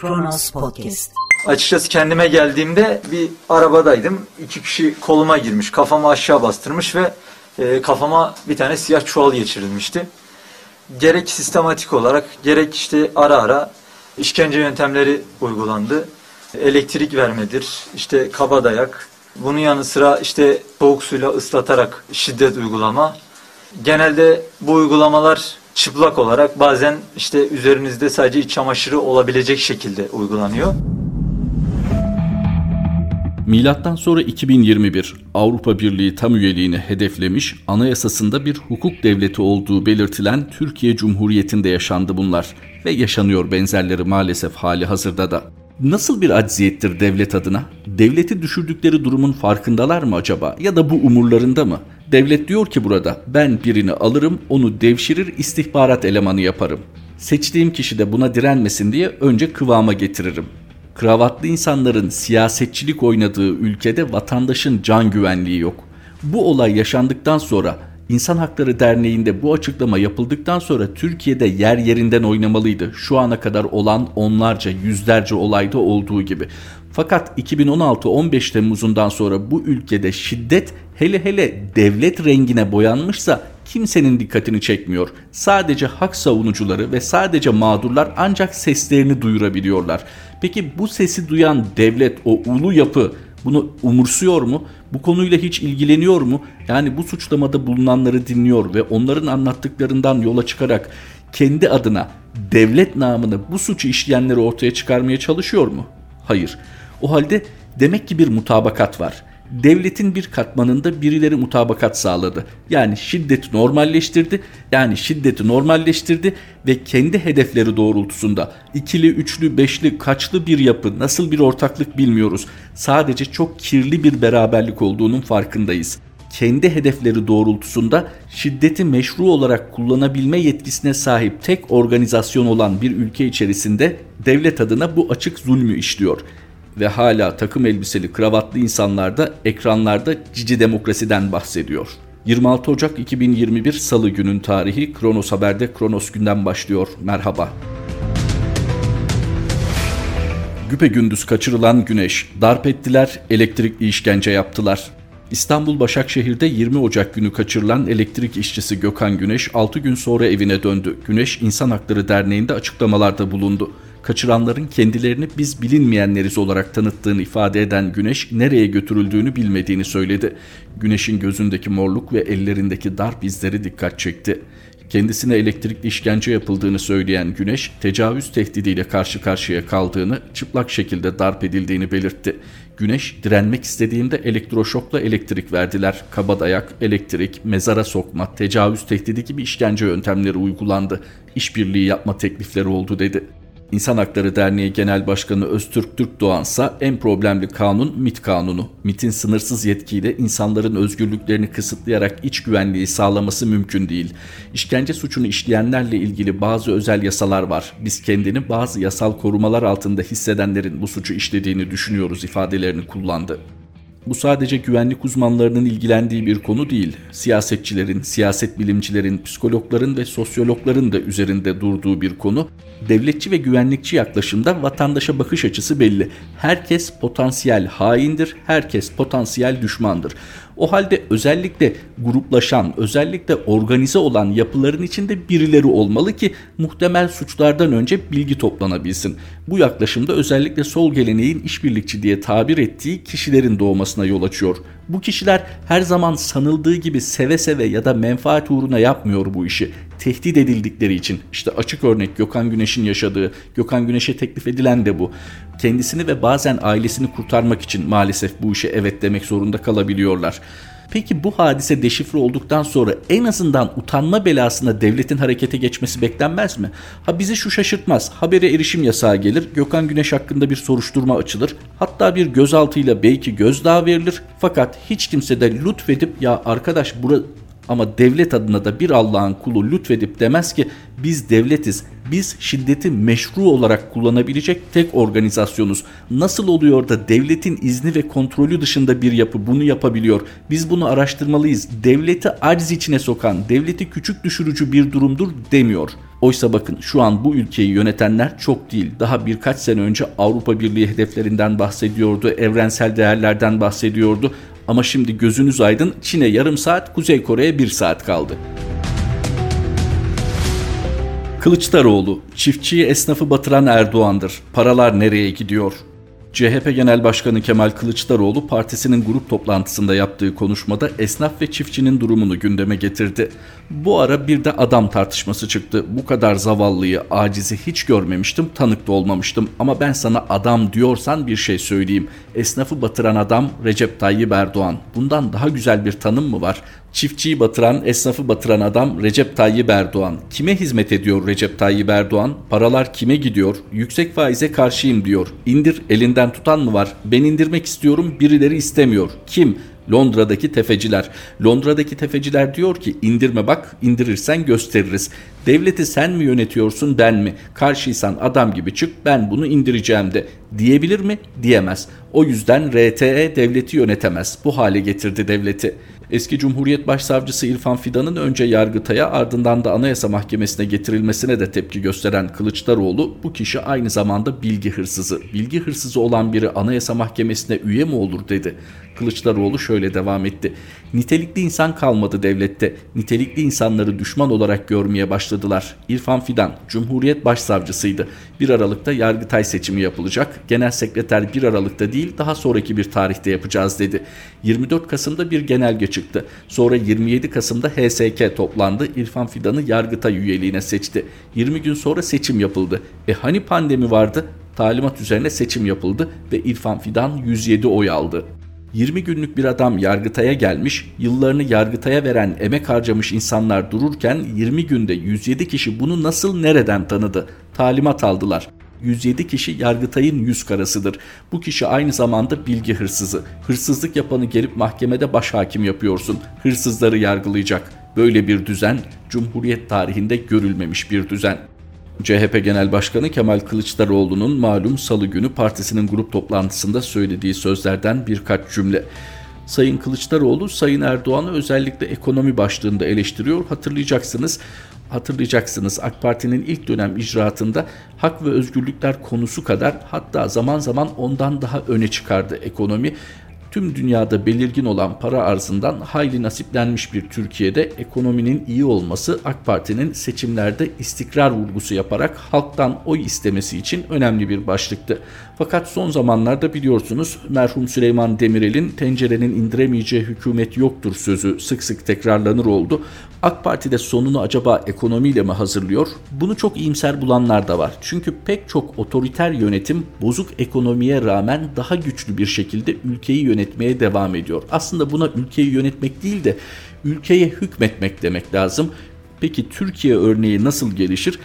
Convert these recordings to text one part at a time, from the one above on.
Kronos Podcast. Açıkçası kendime geldiğimde bir arabadaydım. İki kişi koluma girmiş, kafamı aşağı bastırmış ve e, kafama bir tane siyah çuval geçirilmişti. Gerek sistematik olarak gerek işte ara ara işkence yöntemleri uygulandı. Elektrik vermedir, işte kaba dayak. Bunun yanı sıra işte soğuk suyla ıslatarak şiddet uygulama. Genelde bu uygulamalar çıplak olarak bazen işte üzerinizde sadece iç çamaşırı olabilecek şekilde uygulanıyor. Milattan sonra 2021 Avrupa Birliği tam üyeliğini hedeflemiş, anayasasında bir hukuk devleti olduğu belirtilen Türkiye Cumhuriyeti'nde yaşandı bunlar ve yaşanıyor benzerleri maalesef hali hazırda da. Nasıl bir acziyettir devlet adına? Devleti düşürdükleri durumun farkındalar mı acaba ya da bu umurlarında mı? Devlet diyor ki burada ben birini alırım onu devşirir istihbarat elemanı yaparım. Seçtiğim kişi de buna direnmesin diye önce kıvama getiririm. Kravatlı insanların siyasetçilik oynadığı ülkede vatandaşın can güvenliği yok. Bu olay yaşandıktan sonra İnsan Hakları Derneği'nde bu açıklama yapıldıktan sonra Türkiye'de yer yerinden oynamalıydı. Şu ana kadar olan onlarca, yüzlerce olayda olduğu gibi. Fakat 2016-15 Temmuz'undan sonra bu ülkede şiddet hele hele devlet rengine boyanmışsa kimsenin dikkatini çekmiyor. Sadece hak savunucuları ve sadece mağdurlar ancak seslerini duyurabiliyorlar. Peki bu sesi duyan devlet, o ulu yapı bunu umursuyor mu? Bu konuyla hiç ilgileniyor mu? Yani bu suçlamada bulunanları dinliyor ve onların anlattıklarından yola çıkarak kendi adına devlet namını bu suçu işleyenleri ortaya çıkarmaya çalışıyor mu? Hayır. O halde demek ki bir mutabakat var devletin bir katmanında birileri mutabakat sağladı. Yani şiddeti normalleştirdi. Yani şiddeti normalleştirdi ve kendi hedefleri doğrultusunda ikili, üçlü, beşli, kaçlı bir yapı, nasıl bir ortaklık bilmiyoruz. Sadece çok kirli bir beraberlik olduğunun farkındayız kendi hedefleri doğrultusunda şiddeti meşru olarak kullanabilme yetkisine sahip tek organizasyon olan bir ülke içerisinde devlet adına bu açık zulmü işliyor ve hala takım elbiseli kravatlı insanlar da ekranlarda cici demokrasiden bahsediyor. 26 Ocak 2021 Salı günün tarihi Kronos Haber'de Kronos günden başlıyor. Merhaba. Güpe gündüz kaçırılan güneş, darp ettiler, elektrikli işkence yaptılar. İstanbul Başakşehir'de 20 Ocak günü kaçırılan elektrik işçisi Gökhan Güneş 6 gün sonra evine döndü. Güneş İnsan Hakları Derneği'nde açıklamalarda bulundu kaçıranların kendilerini biz bilinmeyenleriz olarak tanıttığını ifade eden Güneş nereye götürüldüğünü bilmediğini söyledi. Güneş'in gözündeki morluk ve ellerindeki darp izleri dikkat çekti. Kendisine elektrikli işkence yapıldığını söyleyen Güneş, tecavüz tehdidiyle karşı karşıya kaldığını, çıplak şekilde darp edildiğini belirtti. Güneş, direnmek istediğimde elektroşokla elektrik verdiler. Kabadayak, elektrik, mezara sokma, tecavüz tehdidi gibi işkence yöntemleri uygulandı. İşbirliği yapma teklifleri oldu dedi. İnsan Hakları Derneği Genel Başkanı Öztürk Türkdoğan ise en problemli kanun MIT kanunu. MIT'in sınırsız yetkiyle insanların özgürlüklerini kısıtlayarak iç güvenliği sağlaması mümkün değil. İşkence suçunu işleyenlerle ilgili bazı özel yasalar var. Biz kendini bazı yasal korumalar altında hissedenlerin bu suçu işlediğini düşünüyoruz ifadelerini kullandı. Bu sadece güvenlik uzmanlarının ilgilendiği bir konu değil. Siyasetçilerin, siyaset bilimcilerin, psikologların ve sosyologların da üzerinde durduğu bir konu. Devletçi ve güvenlikçi yaklaşımda vatandaşa bakış açısı belli. Herkes potansiyel haindir, herkes potansiyel düşmandır. O halde özellikle gruplaşan, özellikle organize olan yapıların içinde birileri olmalı ki muhtemel suçlardan önce bilgi toplanabilsin. Bu yaklaşımda özellikle sol geleneğin işbirlikçi diye tabir ettiği kişilerin doğmasına yol açıyor. Bu kişiler her zaman sanıldığı gibi seve seve ya da menfaat uğruna yapmıyor bu işi. Tehdit edildikleri için. İşte açık örnek Gökhan Güneş'in yaşadığı, Gökhan Güneş'e teklif edilen de bu. Kendisini ve bazen ailesini kurtarmak için maalesef bu işe evet demek zorunda kalabiliyorlar. Peki bu hadise deşifre olduktan sonra en azından utanma belasına devletin harekete geçmesi beklenmez mi? Ha bizi şu şaşırtmaz. Habere erişim yasağı gelir. Gökhan Güneş hakkında bir soruşturma açılır. Hatta bir gözaltıyla belki gözdağı verilir. Fakat hiç kimse de lütfedip ya arkadaş bura Ama devlet adına da bir Allah'ın kulu lütfedip demez ki biz devletiz. Biz şiddeti meşru olarak kullanabilecek tek organizasyonuz. Nasıl oluyor da devletin izni ve kontrolü dışında bir yapı bunu yapabiliyor? Biz bunu araştırmalıyız. Devleti aciz içine sokan, devleti küçük düşürücü bir durumdur demiyor. Oysa bakın şu an bu ülkeyi yönetenler çok değil. Daha birkaç sene önce Avrupa Birliği hedeflerinden bahsediyordu, evrensel değerlerden bahsediyordu. Ama şimdi gözünüz aydın Çin'e yarım saat, Kuzey Kore'ye bir saat kaldı. Kılıçdaroğlu, çiftçiyi esnafı batıran Erdoğan'dır. Paralar nereye gidiyor? CHP Genel Başkanı Kemal Kılıçdaroğlu partisinin grup toplantısında yaptığı konuşmada esnaf ve çiftçinin durumunu gündeme getirdi. Bu ara bir de adam tartışması çıktı. Bu kadar zavallıyı, acizi hiç görmemiştim, tanık da olmamıştım. Ama ben sana adam diyorsan bir şey söyleyeyim. Esnafı batıran adam Recep Tayyip Erdoğan. Bundan daha güzel bir tanım mı var? Çiftçiyi batıran, esnafı batıran adam Recep Tayyip Erdoğan. Kime hizmet ediyor Recep Tayyip Erdoğan? Paralar kime gidiyor? Yüksek faize karşıyım diyor. İndir elinden tutan mı var? Ben indirmek istiyorum birileri istemiyor. Kim? Londra'daki tefeciler. Londra'daki tefeciler diyor ki indirme bak indirirsen gösteririz. Devleti sen mi yönetiyorsun ben mi? Karşıysan adam gibi çık ben bunu indireceğim de. Diyebilir mi? Diyemez. O yüzden RTE devleti yönetemez. Bu hale getirdi devleti. Eski Cumhuriyet Başsavcısı İrfan Fidan'ın önce Yargıtay'a ardından da Anayasa Mahkemesi'ne getirilmesine de tepki gösteren Kılıçdaroğlu bu kişi aynı zamanda bilgi hırsızı. Bilgi hırsızı olan biri Anayasa Mahkemesi'ne üye mi olur dedi. Kılıçdaroğlu şöyle devam etti. Nitelikli insan kalmadı devlette. Nitelikli insanları düşman olarak görmeye başladılar. İrfan Fidan Cumhuriyet Başsavcısıydı. 1 Aralık'ta Yargıtay seçimi yapılacak. Genel sekreter 1 Aralık'ta değil daha sonraki bir tarihte yapacağız dedi. 24 Kasım'da bir genelge çıktı. Sonra 27 Kasım'da HSK toplandı. İrfan Fidan'ı Yargıtay üyeliğine seçti. 20 gün sonra seçim yapıldı. E hani pandemi vardı? Talimat üzerine seçim yapıldı ve İrfan Fidan 107 oy aldı. 20 günlük bir adam Yargıtay'a gelmiş, yıllarını Yargıtay'a veren, emek harcamış insanlar dururken 20 günde 107 kişi bunu nasıl nereden tanıdı? Talimat aldılar. 107 kişi Yargıtay'ın yüz karasıdır. Bu kişi aynı zamanda bilgi hırsızı. Hırsızlık yapanı gelip mahkemede başhakim yapıyorsun. Hırsızları yargılayacak. Böyle bir düzen Cumhuriyet tarihinde görülmemiş bir düzen. CHP Genel Başkanı Kemal Kılıçdaroğlu'nun malum salı günü partisinin grup toplantısında söylediği sözlerden birkaç cümle. Sayın Kılıçdaroğlu Sayın Erdoğan'ı özellikle ekonomi başlığında eleştiriyor. Hatırlayacaksınız hatırlayacaksınız AK Parti'nin ilk dönem icraatında hak ve özgürlükler konusu kadar hatta zaman zaman ondan daha öne çıkardı ekonomi tüm dünyada belirgin olan para arzından hayli nasiplenmiş bir Türkiye'de ekonominin iyi olması AK Parti'nin seçimlerde istikrar vurgusu yaparak halktan oy istemesi için önemli bir başlıktı. Fakat son zamanlarda biliyorsunuz merhum Süleyman Demirel'in tencerenin indiremeyeceği hükümet yoktur sözü sık sık tekrarlanır oldu. AK Parti de sonunu acaba ekonomiyle mi hazırlıyor? Bunu çok iyimser bulanlar da var. Çünkü pek çok otoriter yönetim bozuk ekonomiye rağmen daha güçlü bir şekilde ülkeyi yönetmeye devam ediyor. Aslında buna ülkeyi yönetmek değil de ülkeye hükmetmek demek lazım. Peki Türkiye örneği nasıl gelişir?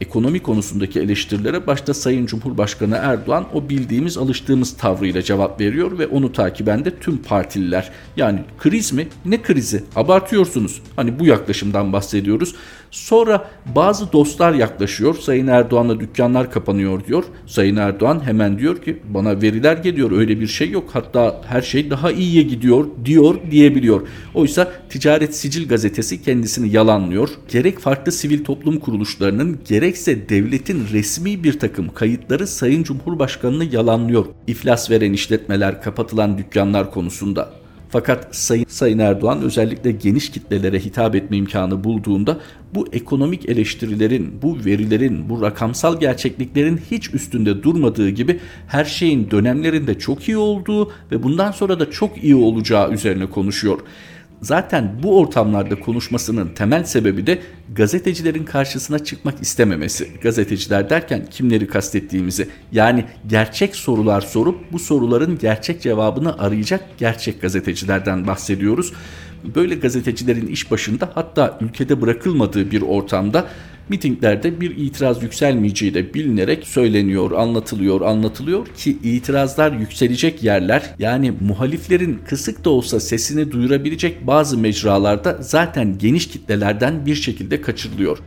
Ekonomi konusundaki eleştirilere başta Sayın Cumhurbaşkanı Erdoğan o bildiğimiz alıştığımız tavrıyla cevap veriyor ve onu takiben de tüm partililer. Yani kriz mi? Ne krizi? Abartıyorsunuz. Hani bu yaklaşımdan bahsediyoruz. Sonra bazı dostlar yaklaşıyor. Sayın Erdoğan'la dükkanlar kapanıyor diyor. Sayın Erdoğan hemen diyor ki bana veriler geliyor öyle bir şey yok. Hatta her şey daha iyiye gidiyor diyor diyebiliyor. Oysa Ticaret Sicil gazetesi kendisini yalanlıyor. Gerek farklı sivil toplum kuruluşlarının gerekse devletin resmi bir takım kayıtları Sayın Cumhurbaşkanı'nı yalanlıyor. İflas veren işletmeler, kapatılan dükkanlar konusunda. Fakat Sayın, Sayın Erdoğan özellikle geniş kitlelere hitap etme imkanı bulduğunda bu ekonomik eleştirilerin, bu verilerin, bu rakamsal gerçekliklerin hiç üstünde durmadığı gibi her şeyin dönemlerinde çok iyi olduğu ve bundan sonra da çok iyi olacağı üzerine konuşuyor. Zaten bu ortamlarda konuşmasının temel sebebi de gazetecilerin karşısına çıkmak istememesi. Gazeteciler derken kimleri kastettiğimizi yani gerçek sorular sorup bu soruların gerçek cevabını arayacak gerçek gazetecilerden bahsediyoruz. Böyle gazetecilerin iş başında hatta ülkede bırakılmadığı bir ortamda Mitinglerde bir itiraz yükselmeyeceği de bilinerek söyleniyor, anlatılıyor, anlatılıyor ki itirazlar yükselecek yerler yani muhaliflerin kısık da olsa sesini duyurabilecek bazı mecralarda zaten geniş kitlelerden bir şekilde kaçırılıyor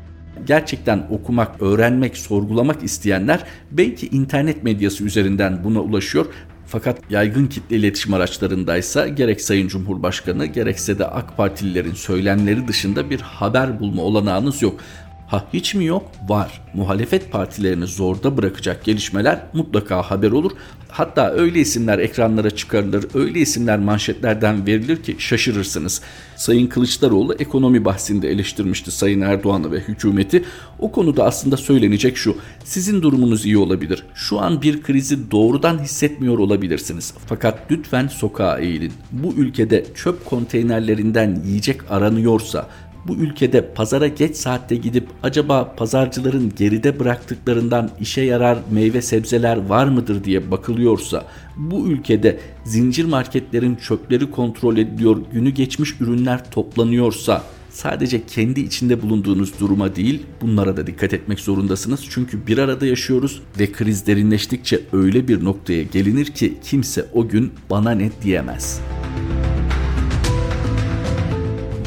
gerçekten okumak, öğrenmek, sorgulamak isteyenler belki internet medyası üzerinden buna ulaşıyor. Fakat yaygın kitle iletişim araçlarındaysa gerek Sayın Cumhurbaşkanı gerekse de AK Partililerin söylemleri dışında bir haber bulma olanağınız yok. Ha hiç mi yok? Var. Muhalefet partilerini zorda bırakacak gelişmeler mutlaka haber olur. Hatta öyle isimler ekranlara çıkarılır, öyle isimler manşetlerden verilir ki şaşırırsınız. Sayın Kılıçdaroğlu ekonomi bahsinde eleştirmişti Sayın Erdoğan'ı ve hükümeti. O konuda aslında söylenecek şu. Sizin durumunuz iyi olabilir. Şu an bir krizi doğrudan hissetmiyor olabilirsiniz. Fakat lütfen sokağa eğilin. Bu ülkede çöp konteynerlerinden yiyecek aranıyorsa bu ülkede pazara geç saatte gidip acaba pazarcıların geride bıraktıklarından işe yarar meyve sebzeler var mıdır diye bakılıyorsa, bu ülkede zincir marketlerin çöpleri kontrol ediliyor, günü geçmiş ürünler toplanıyorsa sadece kendi içinde bulunduğunuz duruma değil bunlara da dikkat etmek zorundasınız. Çünkü bir arada yaşıyoruz ve kriz derinleştikçe öyle bir noktaya gelinir ki kimse o gün bana net diyemez.''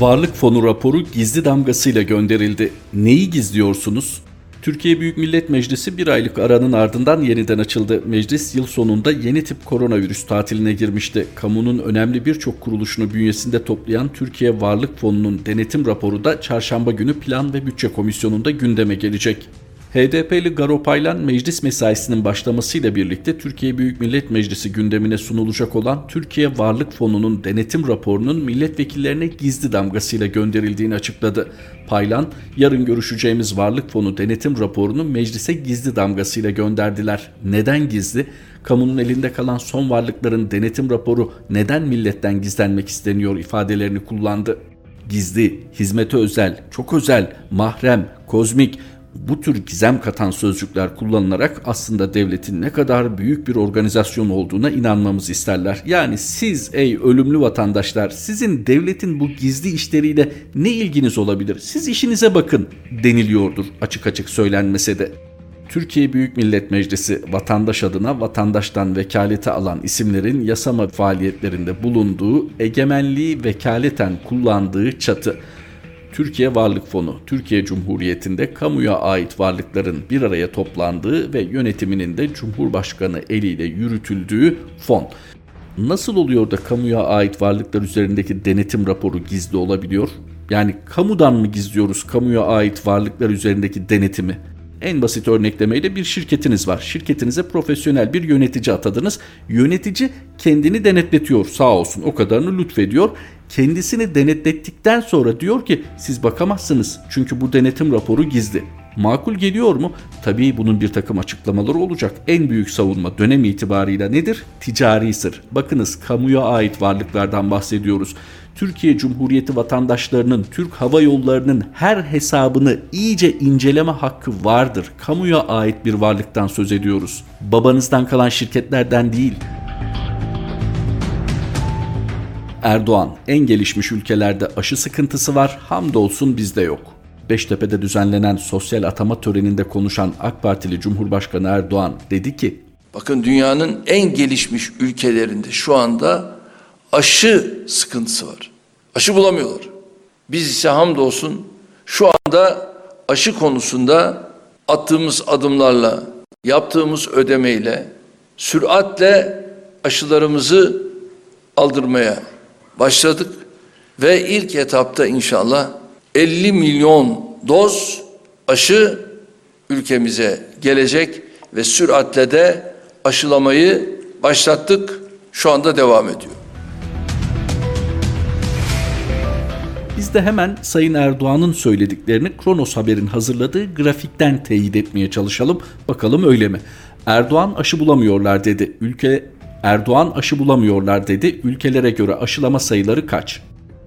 Varlık Fonu raporu gizli damgasıyla gönderildi. Neyi gizliyorsunuz? Türkiye Büyük Millet Meclisi bir aylık aranın ardından yeniden açıldı. Meclis yıl sonunda yeni tip koronavirüs tatiline girmişti. Kamunun önemli birçok kuruluşunu bünyesinde toplayan Türkiye Varlık Fonu'nun denetim raporu da çarşamba günü Plan ve Bütçe Komisyonu'nda gündeme gelecek. HDP'li Garo Paylan meclis mesaisinin başlamasıyla birlikte Türkiye Büyük Millet Meclisi gündemine sunulacak olan Türkiye Varlık Fonu'nun denetim raporunun milletvekillerine gizli damgasıyla gönderildiğini açıkladı. Paylan, yarın görüşeceğimiz Varlık Fonu denetim raporunu meclise gizli damgasıyla gönderdiler. Neden gizli? Kamunun elinde kalan son varlıkların denetim raporu neden milletten gizlenmek isteniyor ifadelerini kullandı. Gizli, hizmete özel, çok özel, mahrem, kozmik, bu tür gizem katan sözcükler kullanılarak aslında devletin ne kadar büyük bir organizasyon olduğuna inanmamızı isterler. Yani siz ey ölümlü vatandaşlar sizin devletin bu gizli işleriyle ne ilginiz olabilir? Siz işinize bakın deniliyordur açık açık söylenmese de. Türkiye Büyük Millet Meclisi vatandaş adına vatandaştan vekalete alan isimlerin yasama faaliyetlerinde bulunduğu, egemenliği vekaleten kullandığı çatı. Türkiye Varlık Fonu, Türkiye Cumhuriyeti'nde kamuya ait varlıkların bir araya toplandığı ve yönetiminin de Cumhurbaşkanı eliyle yürütüldüğü fon. Nasıl oluyor da kamuya ait varlıklar üzerindeki denetim raporu gizli olabiliyor? Yani kamudan mı gizliyoruz kamuya ait varlıklar üzerindeki denetimi? En basit örneklemeyle bir şirketiniz var. Şirketinize profesyonel bir yönetici atadınız. Yönetici kendini denetletiyor sağ olsun o kadarını lütfediyor. Kendisini denetlettikten sonra diyor ki siz bakamazsınız çünkü bu denetim raporu gizli. Makul geliyor mu? Tabii bunun bir takım açıklamaları olacak. En büyük savunma dönem itibarıyla nedir? Ticari sır. Bakınız kamuya ait varlıklardan bahsediyoruz. Türkiye Cumhuriyeti vatandaşlarının Türk Hava Yolları'nın her hesabını iyice inceleme hakkı vardır. Kamuya ait bir varlıktan söz ediyoruz. Babanızdan kalan şirketlerden değil. Erdoğan, en gelişmiş ülkelerde aşı sıkıntısı var, hamdolsun bizde yok. Beştepe'de düzenlenen sosyal atama töreninde konuşan AK Partili Cumhurbaşkanı Erdoğan dedi ki, Bakın dünyanın en gelişmiş ülkelerinde şu anda aşı sıkıntısı var. Aşı bulamıyorlar. Biz ise hamdolsun şu anda aşı konusunda attığımız adımlarla, yaptığımız ödemeyle, süratle aşılarımızı aldırmaya başladık ve ilk etapta inşallah 50 milyon doz aşı ülkemize gelecek ve süratle de aşılamayı başlattık. Şu anda devam ediyor. Biz de hemen Sayın Erdoğan'ın söylediklerini Kronos Haber'in hazırladığı grafikten teyit etmeye çalışalım. Bakalım öyle mi? Erdoğan aşı bulamıyorlar dedi. Ülke Erdoğan aşı bulamıyorlar dedi. Ülkelere göre aşılama sayıları kaç?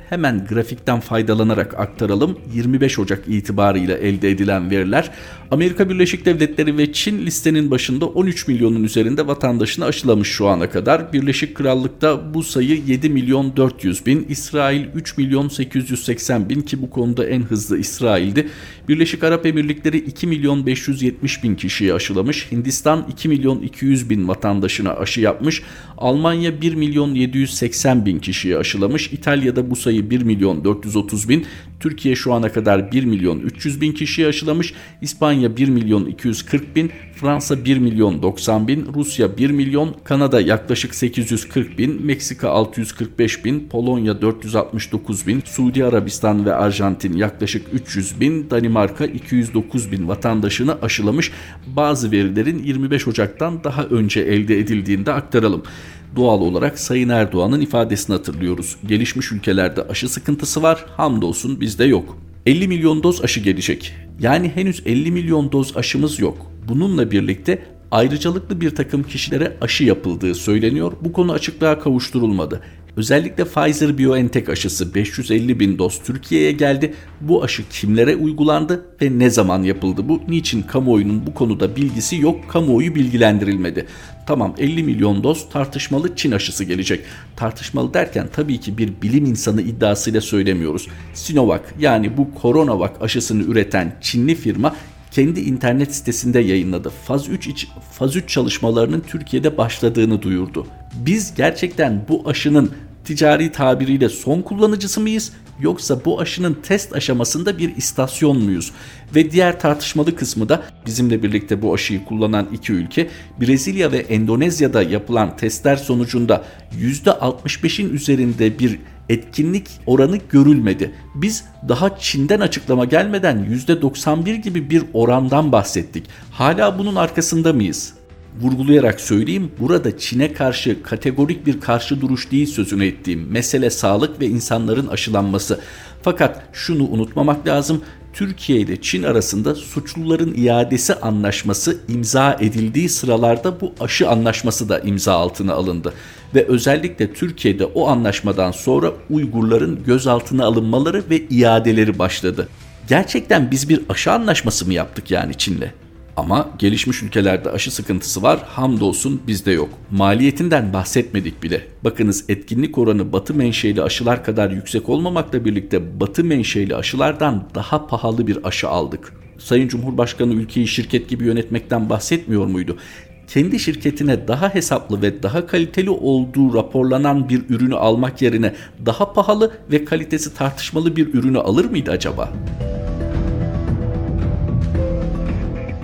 Hemen grafikten faydalanarak aktaralım. 25 Ocak itibarıyla elde edilen veriler Amerika Birleşik Devletleri ve Çin listenin başında 13 milyonun üzerinde vatandaşını aşılamış şu ana kadar. Birleşik Krallık'ta bu sayı 7 milyon 400 bin, İsrail 3 milyon 880 bin ki bu konuda en hızlı İsrail'di. Birleşik Arap Emirlikleri 2 milyon 570 bin kişiyi aşılamış. Hindistan 2 milyon 200 bin vatandaşına aşı yapmış. Almanya 1 milyon 780 bin kişiyi aşılamış. İtalya'da bu sayı 1 milyon 430 bin. Türkiye şu ana kadar 1 milyon 300 bin kişiyi aşılamış. İspanya 1 milyon 240 bin. Fransa 1 milyon 90 bin. Rusya 1 milyon. Kanada yaklaşık 840 bin. Meksika 645 bin. Polonya 469 bin. Suudi Arabistan ve Arjantin yaklaşık 300 bin. Danimarka 209 bin vatandaşını aşılamış. Bazı verilerin 25 Ocak'tan daha önce elde edildiğinde aktaralım. Doğal olarak Sayın Erdoğan'ın ifadesini hatırlıyoruz. Gelişmiş ülkelerde aşı sıkıntısı var, hamdolsun bizde yok. 50 milyon doz aşı gelecek. Yani henüz 50 milyon doz aşımız yok. Bununla birlikte ayrıcalıklı bir takım kişilere aşı yapıldığı söyleniyor. Bu konu açıklığa kavuşturulmadı. Özellikle Pfizer-BioNTech aşısı 550 bin doz Türkiye'ye geldi. Bu aşı kimlere uygulandı ve ne zaman yapıldı? Bu niçin kamuoyunun bu konuda bilgisi yok, kamuoyu bilgilendirilmedi. Tamam 50 milyon doz tartışmalı Çin aşısı gelecek. Tartışmalı derken tabii ki bir bilim insanı iddiasıyla söylemiyoruz. Sinovac yani bu Coronavac aşısını üreten Çinli firma kendi internet sitesinde yayınladı. Faz 3 iç, faz 3 çalışmalarının Türkiye'de başladığını duyurdu. Biz gerçekten bu aşının ticari tabiriyle son kullanıcısı mıyız yoksa bu aşının test aşamasında bir istasyon muyuz? Ve diğer tartışmalı kısmı da bizimle birlikte bu aşıyı kullanan iki ülke Brezilya ve Endonezya'da yapılan testler sonucunda %65'in üzerinde bir etkinlik oranı görülmedi. Biz daha Çin'den açıklama gelmeden %91 gibi bir orandan bahsettik. Hala bunun arkasında mıyız? Vurgulayarak söyleyeyim burada Çin'e karşı kategorik bir karşı duruş değil sözünü ettiğim mesele sağlık ve insanların aşılanması. Fakat şunu unutmamak lazım. Türkiye ile Çin arasında suçluların iadesi anlaşması imza edildiği sıralarda bu aşı anlaşması da imza altına alındı. Ve özellikle Türkiye'de o anlaşmadan sonra Uygurların gözaltına alınmaları ve iadeleri başladı. Gerçekten biz bir aşı anlaşması mı yaptık yani Çin'le? Ama gelişmiş ülkelerde aşı sıkıntısı var. Hamdolsun bizde yok. Maliyetinden bahsetmedik bile. Bakınız etkinlik oranı batı menşeli aşılar kadar yüksek olmamakla birlikte batı menşeli aşılardan daha pahalı bir aşı aldık. Sayın Cumhurbaşkanı ülkeyi şirket gibi yönetmekten bahsetmiyor muydu? kendi şirketine daha hesaplı ve daha kaliteli olduğu raporlanan bir ürünü almak yerine daha pahalı ve kalitesi tartışmalı bir ürünü alır mıydı acaba?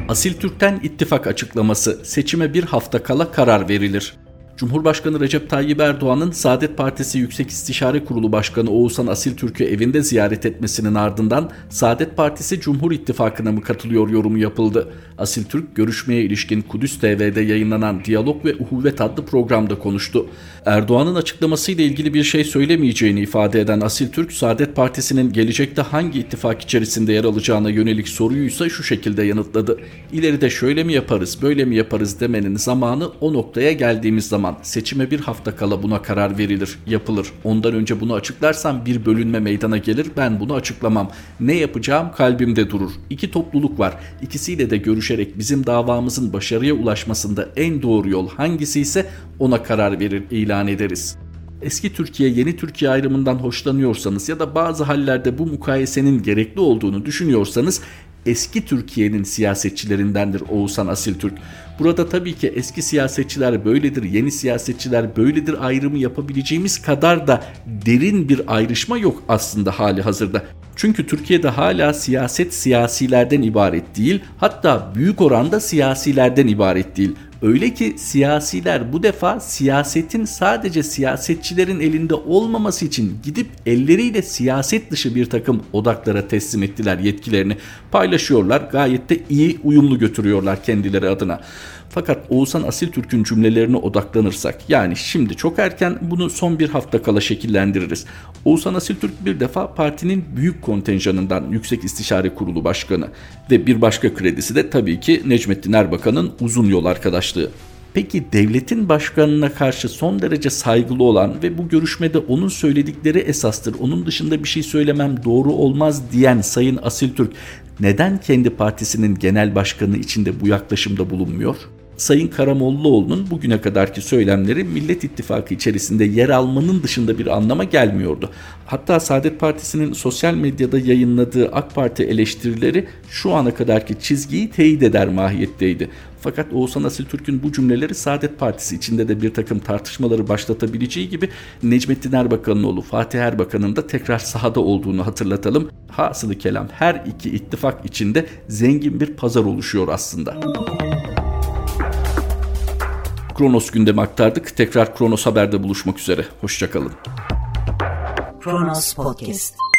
Asil Türk'ten ittifak açıklaması seçime bir hafta kala karar verilir. Cumhurbaşkanı Recep Tayyip Erdoğan'ın Saadet Partisi Yüksek İstişare Kurulu Başkanı Oğuzhan Asil Türk'ü evinde ziyaret etmesinin ardından Saadet Partisi Cumhur İttifakı'na mı katılıyor yorumu yapıldı. Asil Türk görüşmeye ilişkin Kudüs TV'de yayınlanan Diyalog ve Uhuvvet adlı programda konuştu. Erdoğan'ın açıklamasıyla ilgili bir şey söylemeyeceğini ifade eden Asil Türk, Saadet Partisi'nin gelecekte hangi ittifak içerisinde yer alacağına yönelik soruyu ise şu şekilde yanıtladı. İleride şöyle mi yaparız, böyle mi yaparız demenin zamanı o noktaya geldiğimiz zaman seçime bir hafta kala buna karar verilir, yapılır. Ondan önce bunu açıklarsam bir bölünme meydana gelir. Ben bunu açıklamam. Ne yapacağım kalbimde durur. İki topluluk var. İkisiyle de görüşerek bizim davamızın başarıya ulaşmasında en doğru yol hangisi ise ona karar verir, ilan ederiz eski Türkiye yeni Türkiye ayrımından hoşlanıyorsanız ya da bazı hallerde bu mukayesenin gerekli olduğunu düşünüyorsanız eski Türkiye'nin siyasetçilerindendir Oğuzhan Asil Türk. Burada tabii ki eski siyasetçiler böyledir, yeni siyasetçiler böyledir ayrımı yapabileceğimiz kadar da derin bir ayrışma yok aslında hali hazırda. Çünkü Türkiye'de hala siyaset siyasilerden ibaret değil, hatta büyük oranda siyasilerden ibaret değil. Öyle ki siyasiler bu defa siyasetin sadece siyasetçilerin elinde olmaması için gidip elleriyle siyaset dışı bir takım odaklara teslim ettiler yetkilerini. Paylaşıyorlar gayet de iyi uyumlu götürüyorlar kendileri adına. Fakat Oğuzhan Asil Türk'ün cümlelerine odaklanırsak yani şimdi çok erken bunu son bir hafta kala şekillendiririz. Oğuzhan Asil Türk bir defa partinin büyük kontenjanından Yüksek İstişare Kurulu Başkanı ve bir başka kredisi de tabii ki Necmettin Erbakan'ın uzun yol arkadaşlığı. Peki devletin başkanına karşı son derece saygılı olan ve bu görüşmede onun söyledikleri esastır, onun dışında bir şey söylemem doğru olmaz diyen Sayın Asil Türk neden kendi partisinin genel başkanı içinde bu yaklaşımda bulunmuyor? Sayın Karamollaoğlu'nun bugüne kadarki söylemleri Millet İttifakı içerisinde yer almanın dışında bir anlama gelmiyordu. Hatta Saadet Partisi'nin sosyal medyada yayınladığı AK Parti eleştirileri şu ana kadarki çizgiyi teyit eder mahiyetteydi. Fakat Oğuzhan Asil Türk'ün bu cümleleri Saadet Partisi içinde de bir takım tartışmaları başlatabileceği gibi Necmettin Erbakan'ın oğlu Fatih Erbakan'ın da tekrar sahada olduğunu hatırlatalım. Hasılı kelam her iki ittifak içinde zengin bir pazar oluşuyor aslında. Kronos gündemi aktardık. Tekrar Kronos Haber'de buluşmak üzere. Hoşçakalın. Kronos Podcast